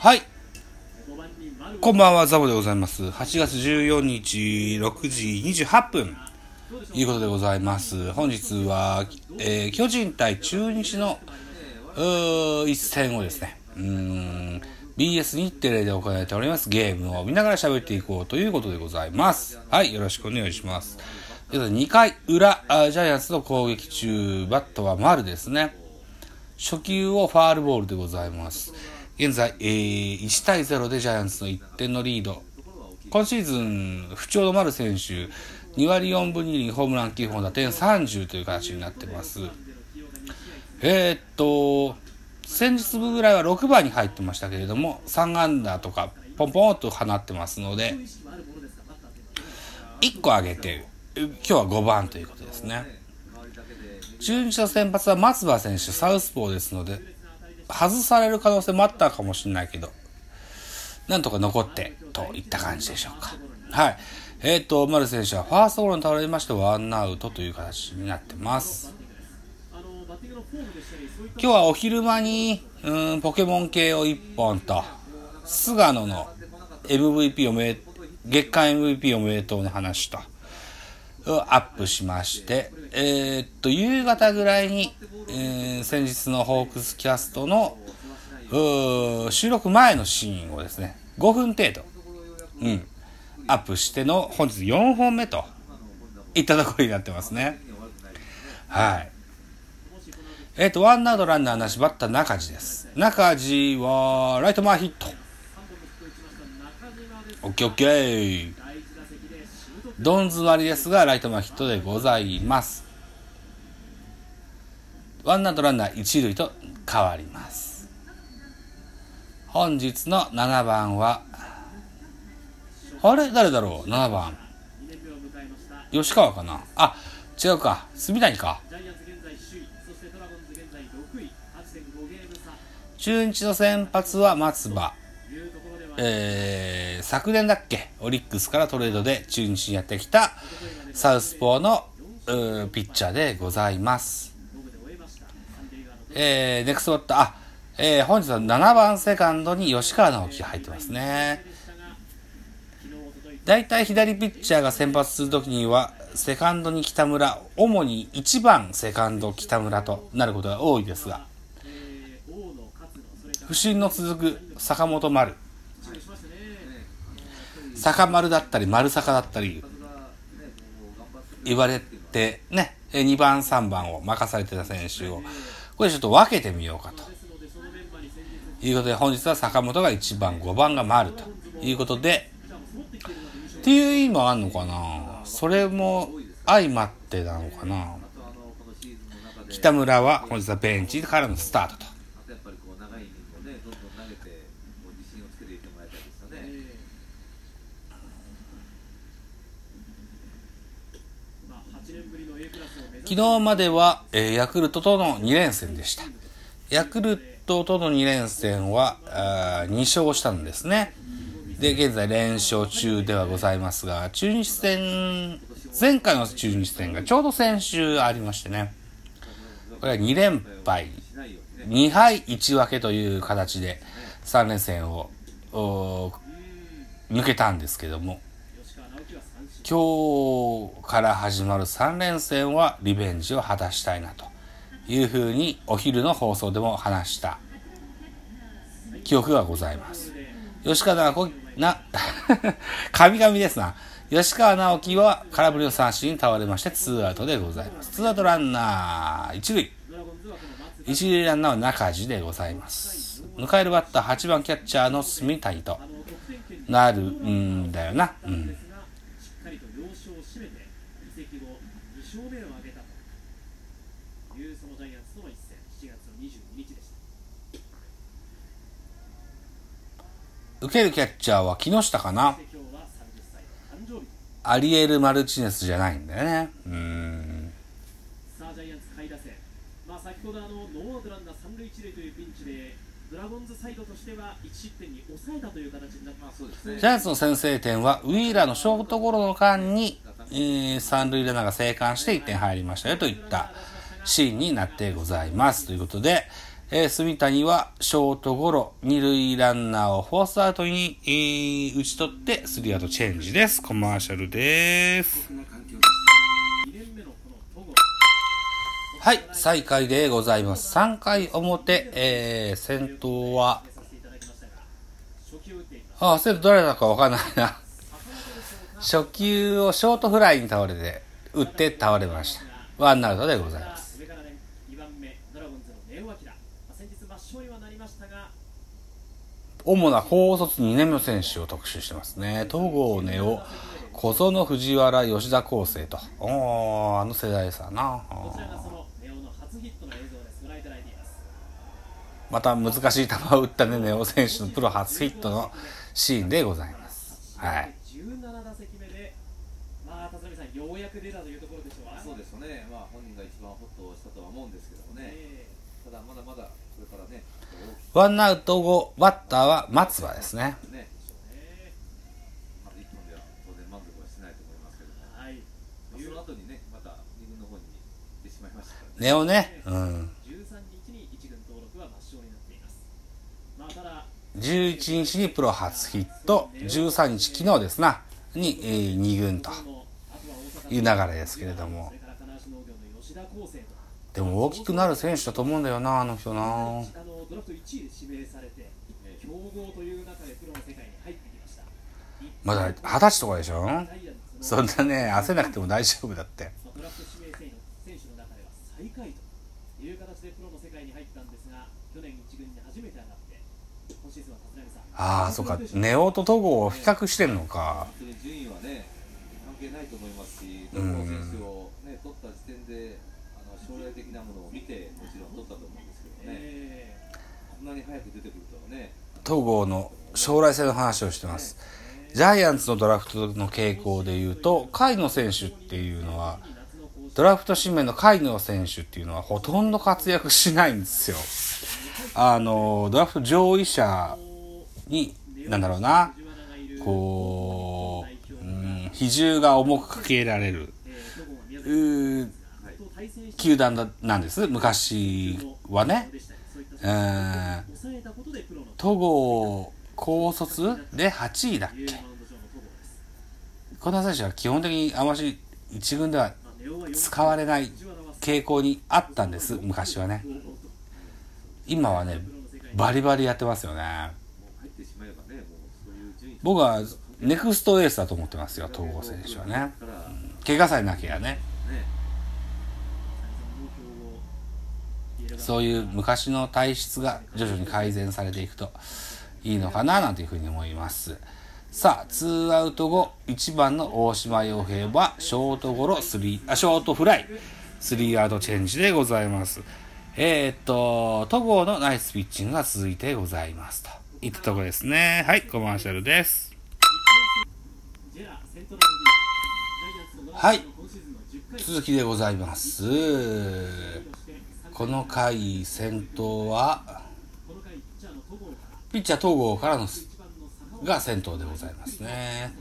はい。こんばんは、ザボでございます。8月14日6時28分。いうことでございます。本日は、えー巨人対中日の、う一戦をですね、うーん、BS 日テレで行われておりますゲームを見ながら喋っていこうということでございます。はい、よろしくお願いします。2回裏、ジャイアンツの攻撃中、バットは丸ですね。初球をファールボールでございます。現在、えー1対0でジャイアンツの1点のリード。今シーズン、不調の丸選手、2割4分2厘、ホームラン9本、打点30という形になってます。えーっと、先日ぐらいは6番に入ってましたけれども、3安打とか、ポンポンと放ってますので、1個上げて、今日は5番ということですね。中日の先発は松葉選手、サウスポーですので、外される可能性もあったかもしれないけど、なんとか残って、といった感じでしょうか。はい。えっ、と、丸選手はファーストゴロに倒れまして、ワンアウトという形になってます。今日はお昼間に、うん、ポケモン系を1本と、菅野の MVP おめ、月間 MVP おめでとうの話と、アップしまして、えーっと、夕方ぐらいに、えー先日のホークスキャストの、収録前のシーンをですね、5分程度、うん、アップしての本日4本目といったところになってますね。はい。えーっと、ワンアウトランナーなしバッター中地です。中地は、ライト前ヒット。オッケーオッケー。ドン詰まりですが、ライト前ヒットでございます。ワンアウトランナー一塁と変わります。本日の7番は、あれ？誰だろう ?7 番。吉川かな？あ、違うか。住谷か。中日の先発は松葉。えー、昨年だっけ？オリックスからトレードで中日にやってきたサウスポーのーピッチャーでございます。えー、ネクストバッター、あ、えー、本日は7番セカンドに吉川直樹が入ってますね。大体左ピッチャーが先発するときには、セカンドに北村、主に1番セカンド北村となることが多いですが、不振の続く坂本丸、坂丸だったり丸坂だったり言われてね、2番3番を任されてた選手を、これちょっと分けてみようかと。いうことで本日は坂本が1番、5番が丸ということで、っていう意味もあんのかなそれも相まってなのかな北村は本日はベンチからのスタートと。やっぱりこう長いイニングをね、どんどん投げて、こう自信をつけていってもらいたいですよね。昨日までは、えーヤクルトとの2連戦でした。ヤクルトとの2連戦はあ2勝したんですね。で、現在連勝中ではございますが、中日戦、前回の中日戦がちょうど先週ありましてね、これは2連敗、2敗1分けという形で3連戦を抜けたんですけども、今日から始まる3連戦はリベンジを果たしたいなというふうにお昼の放送でも話した記憶がございます。吉川直樹、な、神々ですな。吉川直樹は空振りの三振に倒れまして、ツーアウトでございます。ツーアウトランナー、一塁。一塁ランナーは中地でございます。迎えるバッター8番キャッチャーの住谷となるんだよな。うん。しっかりと要所を締めて移籍後2勝目を挙げたというそのジャイアンツとの一戦7月の22日でした。受けるキャッチャーは木下かな？今日は30歳の誕生日アリエル・マルチネスじゃないんだよね。うーん。さあジャイアンツ下位打線。まあ先ほどあのノーアウトランナー三塁一塁というピンチでドラゴンズサイドとしては1失点に抑えたという形になってます。ねジャイアンツの先制点は、ウィーラーのショートゴロの間に、えー三塁ランナーが生還して1点入りましたよといったシーンになってございます。ということで、えー、住谷はショートゴロ、二塁ランナーをフォースアウトに、えー打ち取って、スリーアウトチェンジです。コマーシャルです。はい、再開でございます。3回表、えー、先頭は、あ、先頭誰だかわかんないな。初球をショートフライに倒れて、打って倒れました。ワンアウトでございます。上からね2番目ドラゴンズの根尾明、まあ、先日抹消にはなりましたが主な高卒2年目の選手を特集してますね。東郷根尾、小園藤原、吉田康生と。おー、あの世代さな。あこちらがそーの根尾の初ヒットの映像ですご覧いただいていますまた難しい球を打ったね、根尾選手のプロ初ヒットのシーンでございます。はい。17打席目でまあ辰巳さんようやく出たというところでしょうかそうですよね、まあ、本人が一番ホッとしたとは思うんですけどもね、えただまだまだワンアウト後、バッターは松葉ですね。くね、ーねまず1本では当然満足はしてないと思いますけども、はいまあその後にね、また2軍の方に行ってしまいましたからね。根尾ね、うん。13日に1軍登録は抹消になっていますまあただ11日にプロ初ヒット、13日昨日ですな、に、えー、2軍と。いう流れですけれどもでも大きくなる選手だと思うんだよな、あの人な。あのドラフト1位で指名されて強豪という中でプロの世界に入ってきましたまだ二十歳とかでしょ？そのんなね、焦らなくても大丈夫だって。まあドラフト指名選手の選手の中では最下位という形でプロの世界に入ったんですが去年1軍に初めて上がって今シーズンは立浪さんああ、そっか、ネオと戸郷を比較してんのか。本当に順位はね、関係ないと思いますし、どうんの選手を、ね、取った時点であの将来的なものを見て、もちろん取ったと思うんですけどね、えこんなに早く出てくるとはね、戸郷の将来性の話をしてます。ジャイアンツのドラフトの傾向で言うと、甲斐野選手っていうのは、ドラフト指名の甲斐野選手っていうのはほとんど活躍しないんですよ。あの、ドラフト上位者に、なんだろうな、こう、うん、比重が重くかけられる、うー球団だなんです、昔はね。戸郷、高卒？で8位だっけ？この選手は基本的にあまし一軍では使われない傾向にあったんです、昔はね。今はね、バリバリやってますよね。僕はネクストエースだと思ってますよ、戸郷選手はね。から、ね、怪我さえなきゃね。そういう昔の体質が徐々に改善されていくといいのかななんていうふうに思います。さあ、ツーアウト後、1番の大島洋平は、ショートゴロ、スリー、あ、ショートフライ、スリーアウトチェンジでございます。えーっと、戸郷のナイスピッチングが続いてございます。といったところですね。はい、コマーシャルです。はい続きでございます。この回、先頭は、ピッチャー東郷からのが先頭でございますね。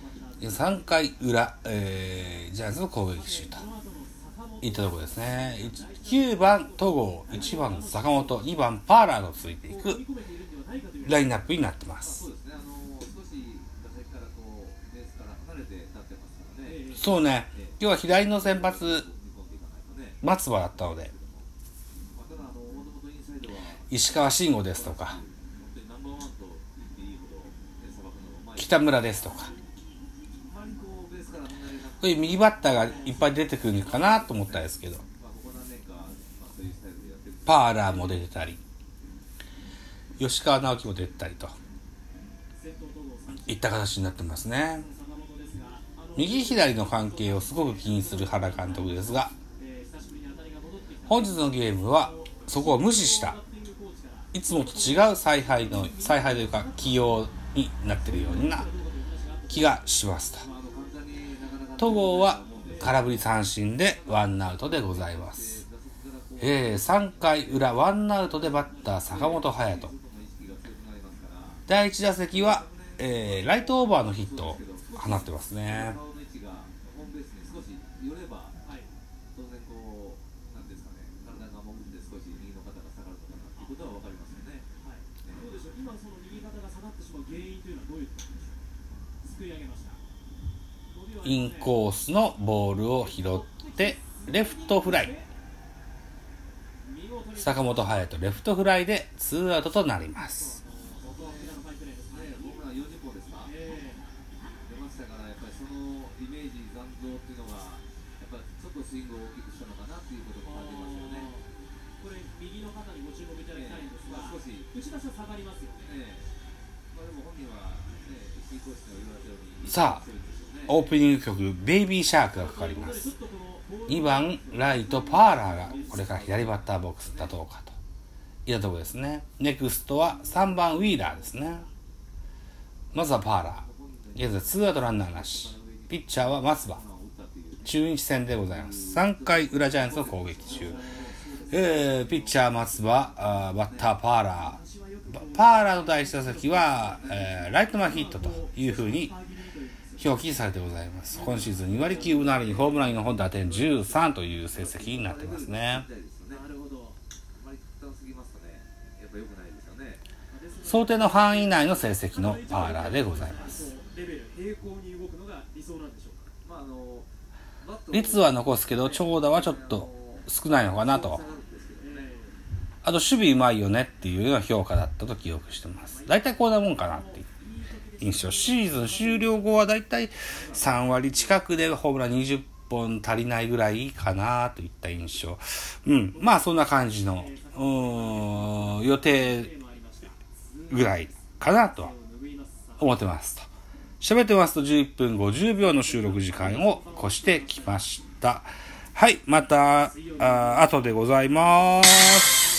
3回裏、えー、ジャイアンツの攻撃シュート。いったところですね。9番戸郷、1番坂本、2番パーラーと続いていくラインナップになってますそ。うね、今日は左の先発、松葉だったので、まあ、ただ、あのもともとインサイドは、石川慎吾ですとか、北村ですとか、あまりこう、いう右バッターがいっぱい出てくるかなと思ったんですけど、パーラーも出てたり、吉川直樹も出てたりといった形になってますね。右左の関係をすごく気にする原監督ですが、本日のゲームはそこを無視した、いつもと違う采配の、采配というか起用になってるような気がしますと。戸郷は空振り三振でワンアウトでございます。えー、3回裏ワンアウトでバッター坂本勇人。第1打席は、えー、ライトオーバーのヒットを放ってますね。顔の位置がホームベースに少し寄れば、当然こう、なんですかね、体が潜って少し右の肩が下がるのかなということは分かりすくい上げましたインコースのボールを拾ってレフトフライ。坂本勇人レフトフライでツーアウトとなります。ここは福田のファインプレーですねねホームラン40本ですかえ出ましたからやっぱりそのイメージ残像っていうのがやっぱりちょっとスイングを大きくしたのかなっていうことーを感じますよね。これ右の肩にご注目いただきたいんですが、少し打ち出しは下がりますよね。ええ。まあでも本人はさあオープニング曲「ベイビーシャーク」がかかります。2番ライトパーラーがこれから左バッターボックスだどうかと。いったところですね。ネクストは3番ウィーラーですね。まずはパーラー。現在ツーアウトランナーなし。ピッチャーは松葉。中日戦でございます。3回裏ジャイアンツの攻撃中。えー、ピッチャー松葉あーバッターパーラー。パーラーの第一打席は、えーライト前ヒットというふうに表記されてございます。今シーズン2割9分7厘ホームラン4本打点13という成績になってますね。みたいですよねなるほどまり極端すぎますとねやっぱ良くないですよね想定の範囲内の成績のパーラーでございます。レベル平行に動くのが理想なんでしょうかまああの率は残すけど長打はちょっと少ないのかなと下がるんですけどねあと守備うまいよねっていうような評価だったと記憶してます。大体こんなもんかなっていう。印象。シーズン終了後は大体3割近くでホームラン20本足りないぐらいかなといった印象。うん。まあそんな感じのうん予定ぐらいかなとは思ってますと。喋ってますと11分50秒の収録時間を越してきました。はい。またあ後でございます。